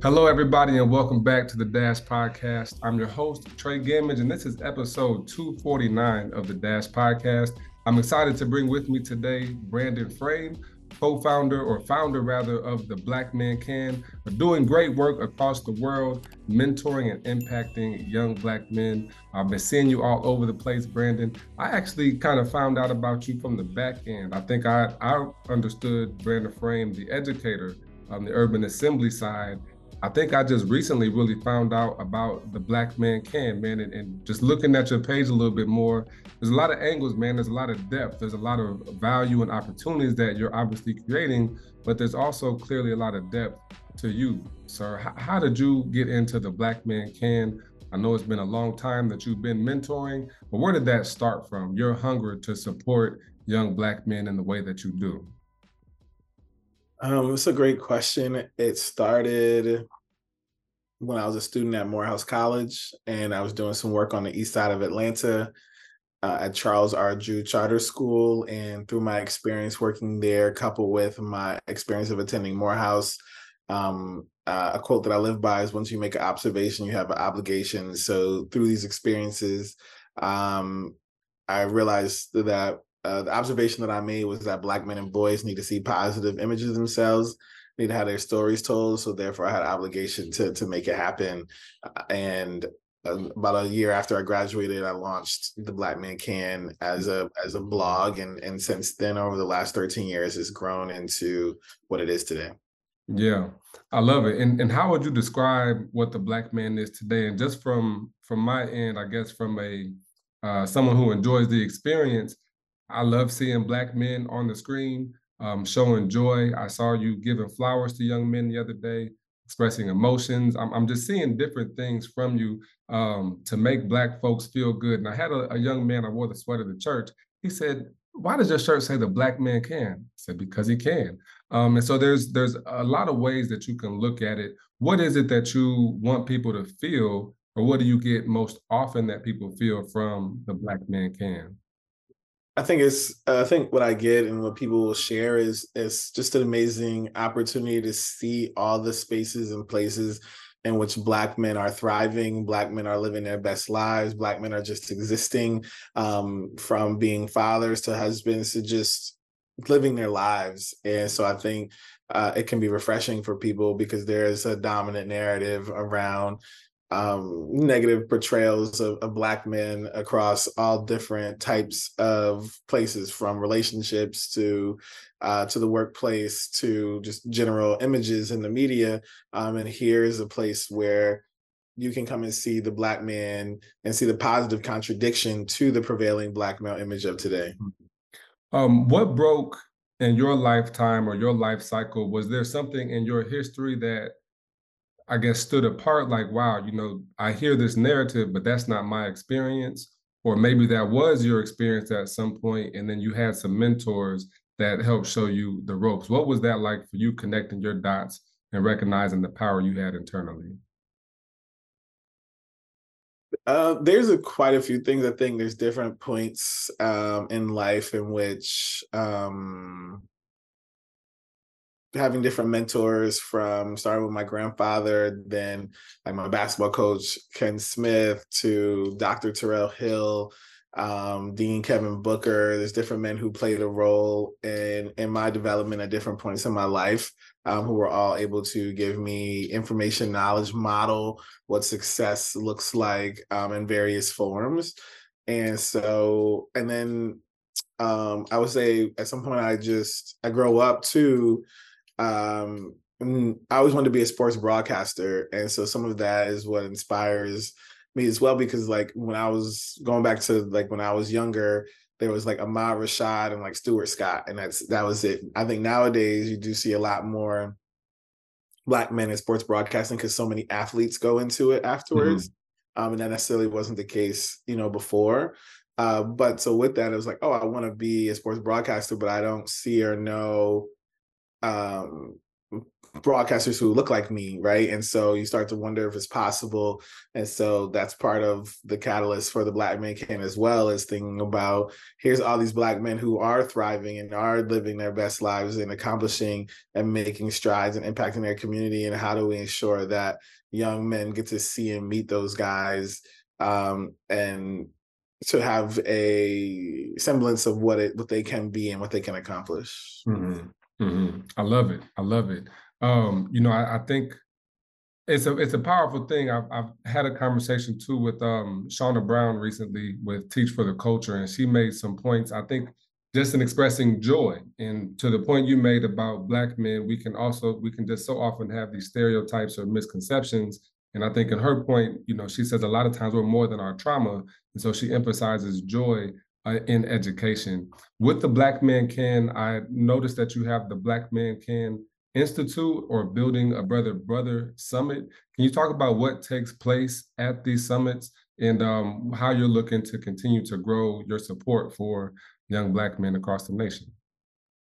Hello, everybody, and welcome back to the Dash Podcast. I'm your host, Trey Gamage, and this is episode 249 of the Dash Podcast. I'm excited to bring with me today Brandon Frame, co-founder or founder rather of the Black Man Can, doing great work across the world, mentoring and impacting young black men. I've been seeing you all over the place, Brandon. I actually kind of found out about you from the back end. I think I, I understood Brandon Frame, the educator on the urban assembly side I think I just recently really found out about the Black Man Can, man, and, and, just looking at your page a little bit more, there's a lot of angles, man. There's a lot of depth. There's a lot of value and opportunities that you're obviously creating, but there's also clearly a lot of depth to you, sir. How, how did you get into the Black Man Can? I know it's been a long time that you've been mentoring, but where did that start from? Your hunger to support young Black men in the way that you do? Um, it's a great question. It started when I was a student at Morehouse College, and I was doing some work on the east side of Atlanta uh, at Charles R. Drew Charter School. And through my experience working there, coupled with my experience of attending Morehouse, um, uh, a quote that I live by is once you make an observation, you have an obligation. So through these experiences, um, I realized that uh, the observation that I made was that Black men and boys need to see positive images of themselves, need to have their stories told. So therefore, I had an obligation to to make it happen. Uh, and um, about a year after I graduated, I launched the Black Man Can as a as a blog, and and since then, over the last thirteen years, it's grown into what it is today. Yeah, I love it. And and how would you describe what the Black Man is today? And just from from my end, I guess from a uh, someone who enjoys the experience, I love seeing black men on the screen um, showing joy. I saw you giving flowers to young men the other day, expressing emotions. I'm, I'm just seeing different things from you um, to make black folks feel good. And I had a, a young man, I wore the sweater to church. He said, why does your shirt say the black man can? I said, because he can. Um, and so there's there's a lot of ways that you can look at it. What is it that you want people to feel, or what do you get most often that people feel from the black man can? I think it's uh, I think what I get and what people will share is is just an amazing opportunity to see all the spaces and places in which black men are thriving black men are living their best lives black men are just existing um, from being fathers to husbands to just living their lives. And so i think uh, it can be refreshing for people because there's a dominant narrative around um, negative portrayals of, of, black men across all different types of places from relationships to uh, to the workplace to just general images in the media. Um, and here's a place where you can come and see the black man and see the positive contradiction to the prevailing black male image of today. Um, what broke in your lifetime or your life cycle? Was there something in your history that I guess, stood apart like, wow, you know, I hear this narrative, but that's not my experience. Or maybe that was your experience at some point, and then you had some mentors that helped show you the ropes. What was that like for you connecting your dots and recognizing the power you had internally? Uh, there's a, quite a few things. I think there's different points um, in life in which um, having different mentors from starting with my grandfather, then like my basketball coach Ken Smith to Dr. Terrell Hill, um, Dean Kevin Booker. There's different men who played a role in in my development at different points in my life, um, who were all able to give me information, knowledge, model what success looks like um, in various forms. And so, and then um, I would say at some point I just I grow up to um, I always wanted to be a sports broadcaster, and so some of that is what inspires me as well. Because like when I was going back to like when I was younger, there was like Ahmad Rashad and like Stuart Scott, and that's that was it. I think nowadays you do see a lot more black men in sports broadcasting because so many athletes go into it afterwards. Mm-hmm. Um, and that necessarily wasn't the case, you know, before. Uh, but so with that, it was like, oh, I want to be a sports broadcaster, but I don't see or know um, broadcasters who look like me, right? And so you start to wonder if it's possible. And so that's part of the catalyst for the Black Men Can as well is thinking about here's all these Black men who are thriving and are living their best lives and accomplishing and making strides and impacting their community. And how do we ensure that young men get to see and meet those guys um, and to have a semblance of what it what they can be and what they can accomplish. Mm-hmm. Mm-hmm. I love it. I love it. Um, you know, I, I, think it's a it's a powerful thing. I've I've had a conversation too with um Shauna Brown recently with Teach for the Culture, and she made some points. I think just in expressing joy, and to the point you made about black men, we can also we can just so often have these stereotypes or misconceptions. And I think in her point, you know, she says a lot of times we're more than our trauma, and so she emphasizes joy uh, in education. With the Black Man Can, I noticed that you have the Black Man Can Institute or Building a Brother Brother Summit. Can you talk about what takes place at these summits and um, how you're looking to continue to grow your support for young Black men across the nation?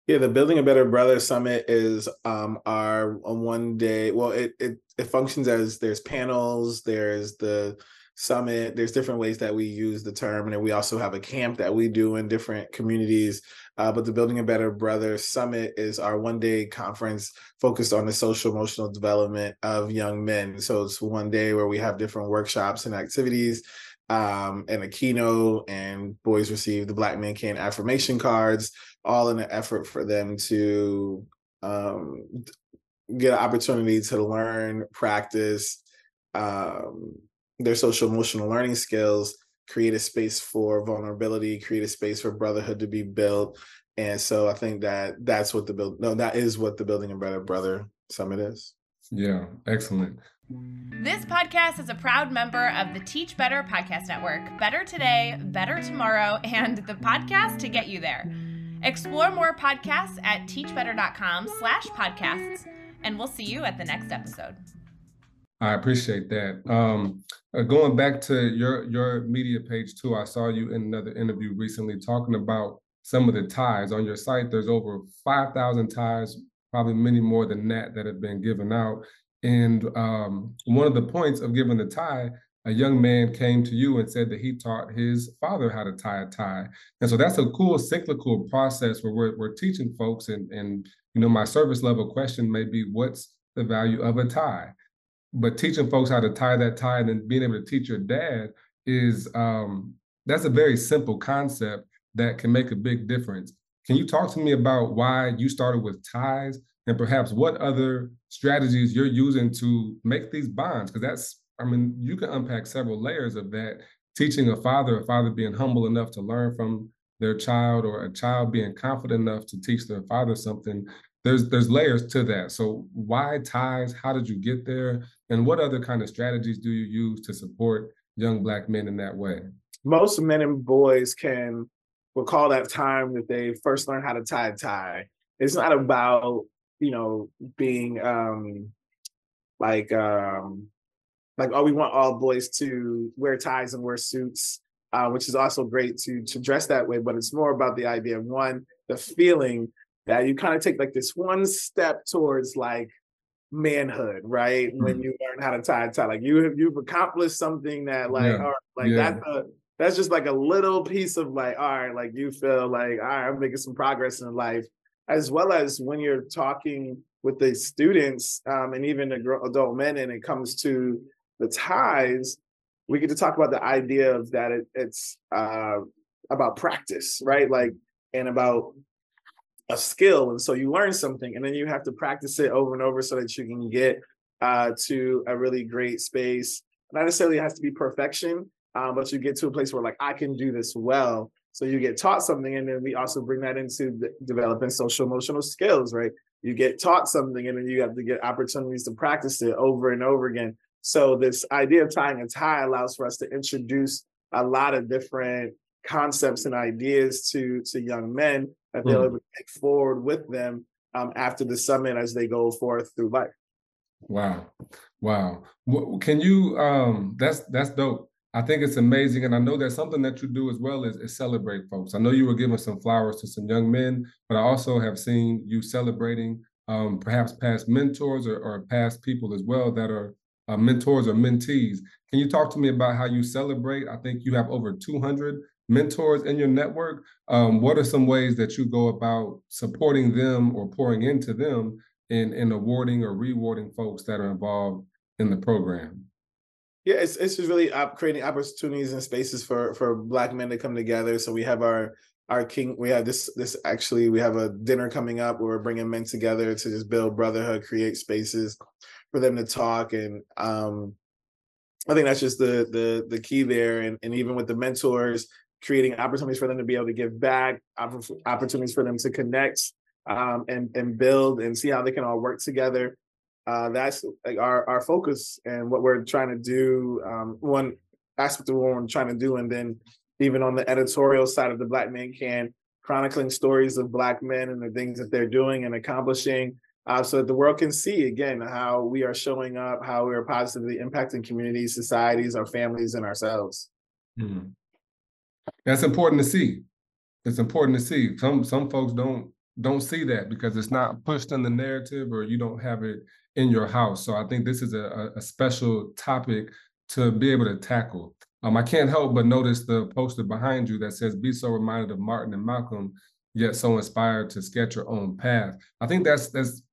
Yeah, the Building a Better Brother Summit is um, our one day. Well, it, it it functions as there's panels, there's the summit. There's different ways that we use the term, and then we also have a camp that we do in different communities. Uh, but the Building a Better Brother Summit is our one day conference focused on the social emotional development of young men. So it's one day where we have different workshops and activities. Um, and a keynote, and boys receive the Black Men Can affirmation cards, all in an effort for them to um, get an opportunity to learn, practice, um, their social emotional learning skills, create a space for vulnerability, create a space for brotherhood to be built. And so I think that that's what the build no, that is what the Building a Better Brother Summit is. Yeah, excellent. This podcast is a proud member of the Teach Better Podcast Network. Better today, better tomorrow, and the podcast to get you there. Explore more podcasts at teachbetter.com slash podcasts, and we'll see you at the next episode. I appreciate that. Um, uh, going back to your your media page too, I saw you in another interview recently talking about some of the ties on your site. There's over five thousand ties, probably many more than that that have been given out. And um, one of the points of giving the tie, a young man came to you and said that he taught his father how to tie a tie. And so that's a cool cyclical process where we're, we're teaching folks. And, and, you know, my service level question may be what's the value of a tie? But teaching folks how to tie that tie and then being able to teach your dad is um, that's a very simple concept that can make a big difference. Can you talk to me about why you started with ties and perhaps what other strategies you're using to make these bonds? Because that's, I mean, you can unpack several layers of that. Teaching a father, a father being humble enough to learn from their child, or a child being confident enough to teach their father something there's there's layers to that. So why ties? How did you get there? And what other kind of strategies do you use to support young black men in that way? Most men and boys can recall that time that they first learned how to tie a tie. It's not about, you know, being um like um like oh we want all boys to wear ties and wear suits uh, which is also great to to dress that way but it's more about the idea of one the feeling that you kind of take like this one step towards like manhood, right? Mm-hmm. When you learn how to tie a tie, like you have you've accomplished something that like, yeah. all right, like yeah. that's a that's just like a little piece of like, all right, like you feel like, all right, I'm making some progress in life, as well as when you're talking with the students um, and even the adult men, and it comes to the ties, we get to talk about the idea of that it, it's uh, about practice, right? Like, and about a skill and so you learn something and then you have to practice it over and over so that you can get uh, to a really great space. Not necessarily has to be perfection um, but you get to a place where like i can do this well. So you get taught something and then we also bring that into developing social emotional skills right? You get taught something and then you have to get opportunities to practice it over and over again. So this idea of tying a tie allows for us to introduce a lot of different concepts and ideas to to young men that they'll mm. take forward with them um, after the summit as they go forth through life. Wow, wow. Can you? Um, that's that's dope. I think it's amazing, and I know that's something that you do as well is, is celebrate folks. I know you were giving some flowers to some young men, but I also have seen you celebrating um, perhaps past mentors or, or, past people as well that are uh, mentors or mentees. Can you talk to me about how you celebrate? I think you have over 200 mentors in your network. Um, what are some ways that you go about supporting them or pouring into them in, in awarding or rewarding folks that are involved in the program? Yeah, it's it's just really creating opportunities and spaces for for Black men to come together. So we have our our king. We have this this actually we have a dinner coming up where we're bringing men together to just build brotherhood, create spaces for them to talk, and um, I think that's just the the the key there. And and even with the mentors, creating opportunities for them to be able to give back, opportunities for them to connect um, and and build and see how they can all work together uh, that's like our our focus and what we're trying to do. Um, one aspect of what we're trying to do, and then even on the editorial side of the Black Man Can, chronicling stories of Black men and the things that they're doing and accomplishing, uh, so that the world can see again how we are showing up, how we are positively impacting communities, societies, our families, and ourselves. Mm-hmm. That's important to see. It's important to see. Some some folks don't don't see that because it's not pushed in the narrative or you don't have it in your house. So I think this is a, a special topic to be able to tackle. Um, I can't help but notice the poster behind you that says, "Be so reminded of Martin and Malcolm, yet so inspired to sketch your own path." I think that's that's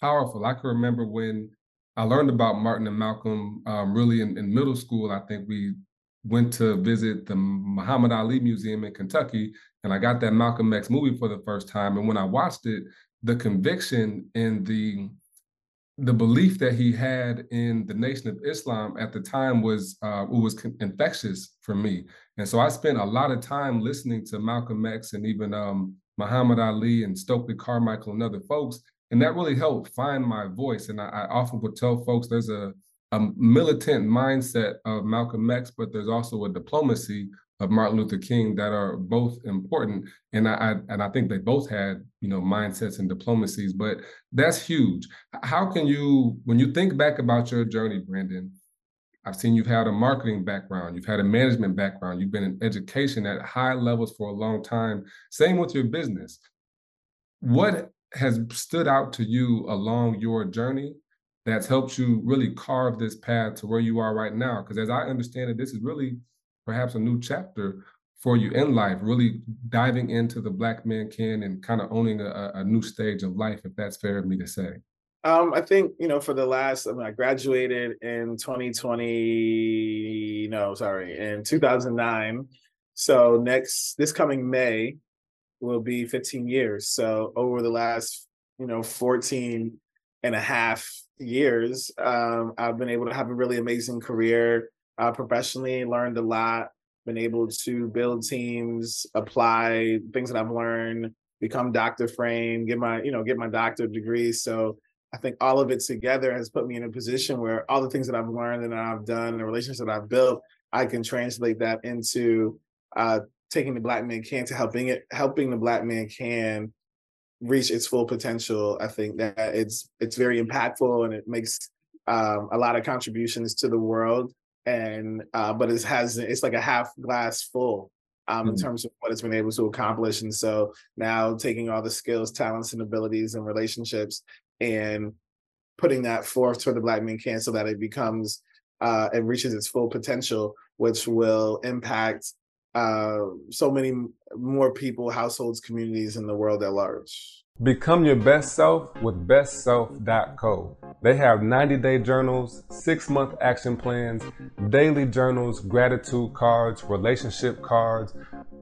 powerful. I can remember when I learned about Martin and Malcolm um, really in, in middle school. I think we went to visit the Muhammad Ali Museum in Kentucky, and I got that Malcolm X movie for the first time. And when I watched it, the conviction and the the belief that he had in the Nation of Islam at the time was uh, was infectious for me, and so I spent a lot of time listening to Malcolm X and even um, Muhammad Ali and Stokely Carmichael and other folks, and that really helped find my voice. And I, I often would tell folks there's a, a militant mindset of Malcolm X, but there's also a diplomacy of Martin Luther King that are both important. And I, I, and I think they both had, you know, mindsets and diplomacies, but that's huge. How can you, when you think back about your journey, Brandon, I've seen you've had a marketing background, you've had a management background, you've been in education at high levels for a long time. Same with your business. What has stood out to you along your journey that's helped you really carve this path to where you are right now? Because as I understand it, this is really perhaps a new chapter for you in life, really diving into the Black Man Can and kind of owning a, a new stage of life, if that's fair of me to say? Um, I think, you know, for the last, I mean, I graduated in 2020, no, sorry, in 2009. So next, this coming May will be 15 years. So over the last, you know, 14 and a half years, um, I've been able to have a really amazing career uh, professionally, learned a lot, been able to build teams, apply things that I've learned, become Dr. Frame, get my, you know, get my doctorate degree. So I think all of it together has put me in a position where all the things that I've learned and I've done, and the relationships that I've built, I can translate that into uh, taking the Black man can to helping it, helping the Black man can reach its full potential. I think that it's it's very impactful and it makes um, a lot of contributions to the world and uh, but it has it's like a half glass full um, mm-hmm. in terms of what it's been able to accomplish. And so now taking all the skills, talents, and abilities and relationships and putting that forth for the Black Man Can so that it becomes uh, it reaches its full potential, which will impact uh, so many more people, households, communities in the world at large. Become your best self with bestself.co. They have 90 day journals, six month action plans, daily journals, gratitude cards, relationship cards,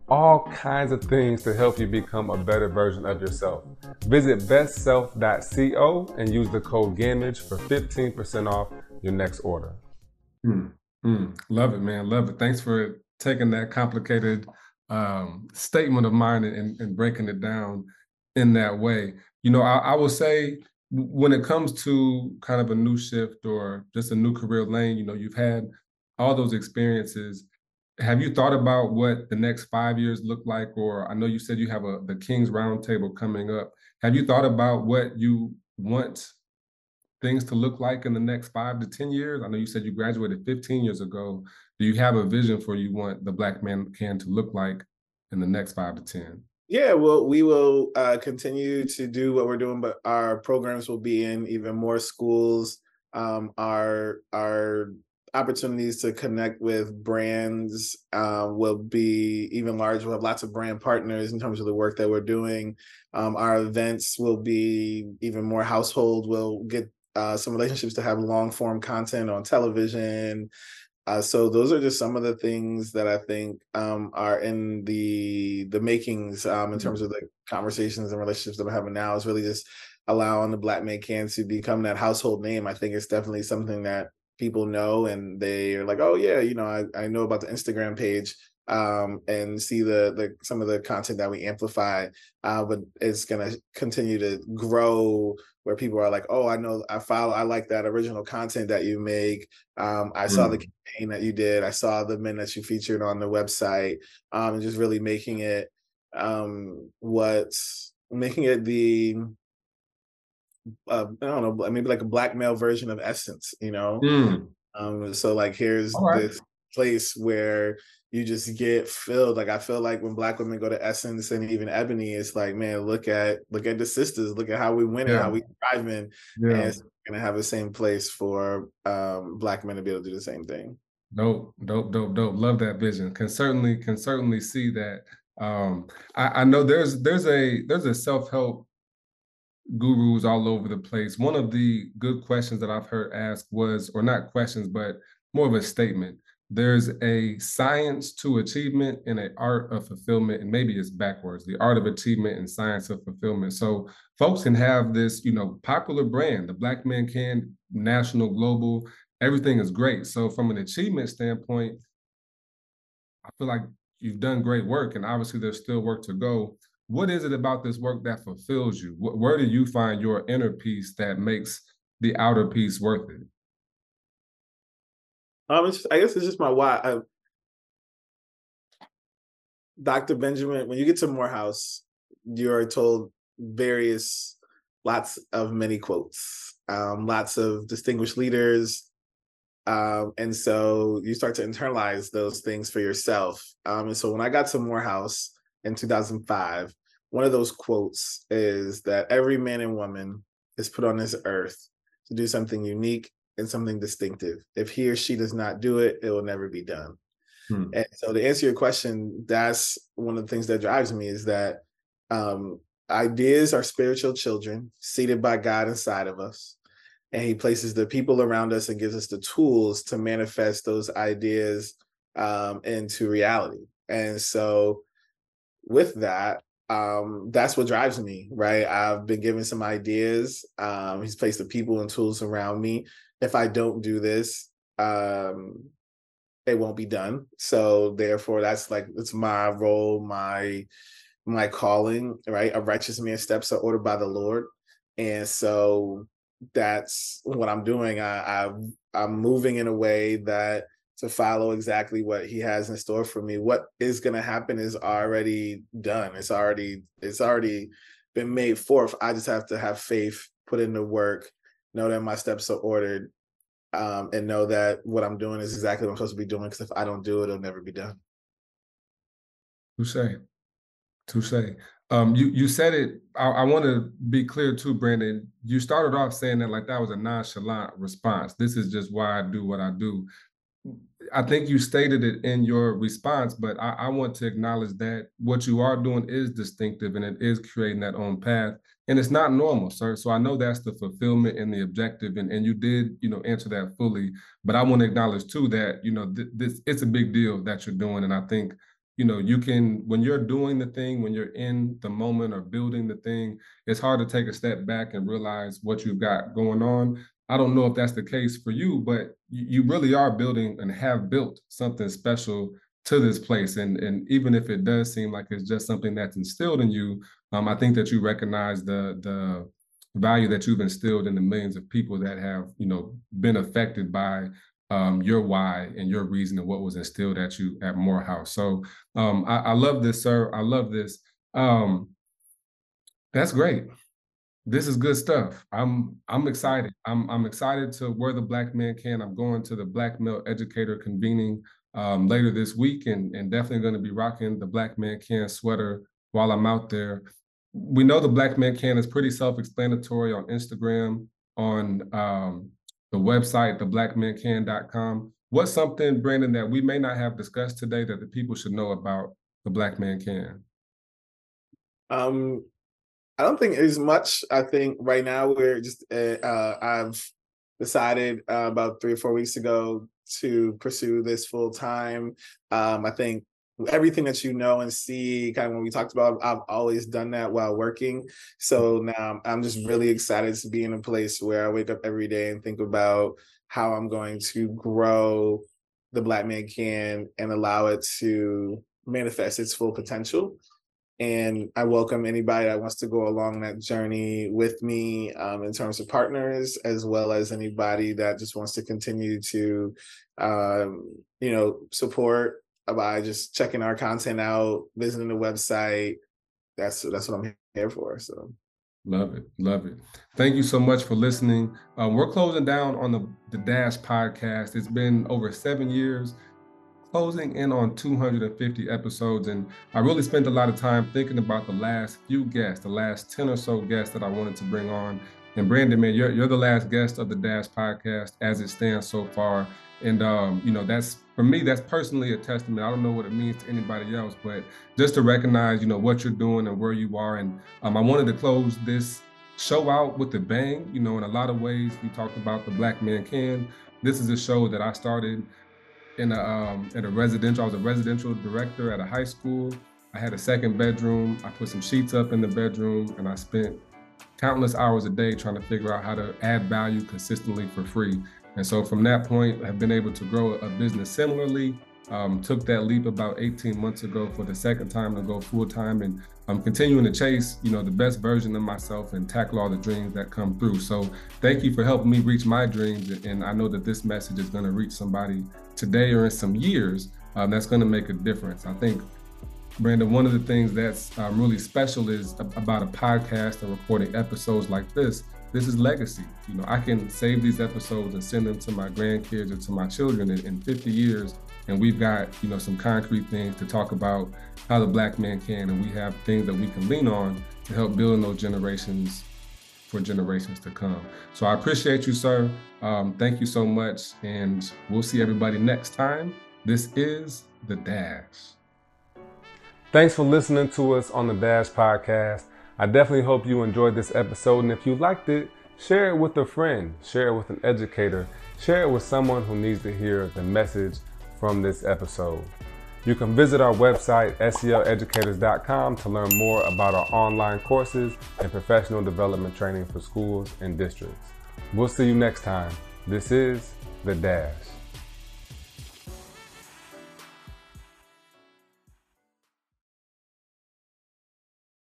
all kinds of things to help you become a better version of yourself. Visit bestself.co and use the code GAMAGE for 15% off your next order. Mm, mm, love it, man. Love it. Thanks for taking that complicated um, statement of mine and, and breaking it down in that way. You know, I, I will say when it comes to kind of a new shift or just a new career lane, you know, you've had all those experiences. Have you thought about what the next five years look like? Or I know you said you have a the King's Roundtable coming up. Have you thought about what you want things to look like in the next five to 10 years? I know you said you graduated 15 years ago. Do you have a vision for you want the Black Man Can to look like in the next five to 10? Yeah, well, we will uh, continue to do what we're doing, but our programs will be in even more schools. Um, our our opportunities to connect with brands uh, will be even larger. We'll have lots of brand partners in terms of the work that we're doing. Um, our events will be even more household. We'll get uh, some relationships to have long form content on television. Uh, so those are just some of the things that I think um, are in the the makings um, in mm-hmm. terms of the conversations and relationships that I'm having now. Is really just allowing the Black Man Can to become that household name. I think it's definitely something that people know and they are like, oh yeah, you know, I, I know about the Instagram page um, and see the the some of the content that we amplify. Uh, but it's gonna continue to grow where people are like, oh, I know, I follow, I like that original content that you make. Um, I mm. saw the mm. campaign that you did. I saw the men that you featured on the website. Um, and just really making it um what making it the uh, I don't know, maybe like a black male version of Essence, you know. Mm. Um, so like here's right. this place where you just get filled. Like I feel like when black women go to Essence and even Ebony, it's like, man, look at look at the sisters, look at how we win yeah. and how we thrive in. Yeah. And it's gonna have the same place for um black men to be able to do the same thing. Dope, dope, dope, dope. Love that vision. Can certainly can certainly see that. Um I, I know there's there's a there's a self-help gurus all over the place. One of the good questions that I've heard asked was, or not questions, but more of a statement. There's a science to achievement and an art of fulfillment, and maybe it's backwards, the art of achievement and science of fulfillment. So folks can have this, you know, popular brand, the Black Man Can, national, global, everything is great. So from an achievement standpoint, I feel like you've done great work, and obviously there's still work to go what is it about this work that fulfills you? Where do you find your inner peace that makes the outer peace worth it? Um, just, I guess it's just my why. I, Dr. Benjamin, when you get to Morehouse, you're told various, lots of many quotes, um, lots of distinguished leaders. Um, and so you start to internalize those things for yourself. Um, and so when I got to Morehouse in 2005, one of those quotes is that every man and woman is put on this earth to do something unique and something distinctive. If he or she does not do it, it will never be done. Hmm. And so to answer your question, that's one of the things that drives me is that um, ideas are spiritual children seeded by God inside of us. And he places the people around us and gives us the tools to manifest those ideas um, into reality. And so with that, um, that's what drives me, right? I've been given some ideas. Um, he's placed the people and tools around me. If I don't do this, um, it won't be done. So therefore, that's like it's my role, my my calling, right? A righteous man steps are ordered by the Lord, and so that's what I'm doing. I, I I'm moving in a way that to follow exactly what he has in store for me. What is going to happen is already done. It's already it's already been made forth. I just have to have faith, put in the work, know that my steps are ordered, um, and know that what I'm doing is exactly what I'm supposed to be doing. Because if I don't do it, it'll never be done. Touche, touche. Um, you you said it. I, I want to be clear too, Brandon. You started off saying that like that was a nonchalant response. This is just why I do what I do. I think you stated it in your response, but I, I, want to acknowledge that what you are doing is distinctive and it is creating that own path. And it's not normal, sir. So I know that's the fulfillment and the objective. And, and you did, you know, answer that fully. But I want to acknowledge too that, you know, th- this it's a big deal that you're doing. And I think, you know, you can when you're doing the thing, when you're in the moment or building the thing, it's hard to take a step back and realize what you've got going on. I don't know if that's the case for you, but you really are building and have built something special to this place. And, and even if it does seem like it's just something that's instilled in you, um, I think that you recognize the the value that you've instilled in the millions of people that have, you know, been affected by um, your why and your reason and what was instilled at you at Morehouse. So um, I, I, love this, sir. I love this. Um, that's great this is good stuff. I'm I'm excited. I'm I'm excited to where the black man can. I'm going to the Black Male Educator convening um, later this week, and and definitely going to be rocking the Black Man Can sweater while I'm out there. We know the Black Man Can is pretty self-explanatory on Instagram, on um, the website, theblackmancan.com. What's something, Brandon, that we may not have discussed today that the people should know about the Black Man Can? Um, I don't think as much. I think right now we're just uh, uh I've decided uh, about three or four weeks ago to pursue this full time. Um, I think everything that you know and see kind of when we talked about i've always done that while working so now i'm just really excited to be in a place where i wake up every day and think about how i'm going to grow the black man can and allow it to manifest its full potential and I welcome anybody that wants to go along that journey with me um, in terms of partners, as well as anybody that just wants to continue to, um, you know, support by just checking our content out, visiting the website. That's that's what I'm here for. So. Love it. Love it. Thank you so much for listening. Um, we're closing down on the, the Dash podcast. It's been over seven years closing in on 250 episodes. And I really spent a lot of time thinking about the last few guests, the last 10 or so guests that I wanted to bring on. And Brandon, man, you're, you're the last guest of the Dash podcast as it stands so far. And, um, you know, that's for me, that's personally a testament. I don't know what it means to anybody else, but just to recognize, you know, what you're doing and where you are. And um, I wanted to close this show out with a bang. You know, in a lot of ways, we talked about the Black Man Can. This is a show that I started in a um, at a residential. I was a residential director at a high school. I had a second bedroom. I put some sheets up in the bedroom, and I spent countless hours a day trying to figure out how to add value consistently for free. And so from that point, I've been able to grow a business similarly. Um, took that leap about 18 months ago for the second time to go full time, and I'm continuing to chase, you know, the best version of myself and tackle all the dreams that come through. So thank you for helping me reach my dreams, and I know that this message is going to reach somebody today or in some years, um, that's going to make a difference. I think, Brandon, one of the things that's um, really special is about a podcast and recording episodes like this. This is legacy. You know, I can save these episodes and send them to my grandkids or to my children in, in 50 years, and we've got you know some concrete things to talk about how the black man can, and we have things that we can lean on to help build those generations for generations to come. So I appreciate you, sir. Um, thank you so much. And we'll see everybody next time. This is The Dash. Thanks for listening to us on The Dash Podcast. I definitely hope you enjoyed this episode. And if you liked it, share it with a friend, share it with an educator, share it with someone who needs to hear the message from this episode. You can visit our website, seleducators.com, to learn more about our online courses and professional development training for schools and districts. We'll see you next time. This is The Dash.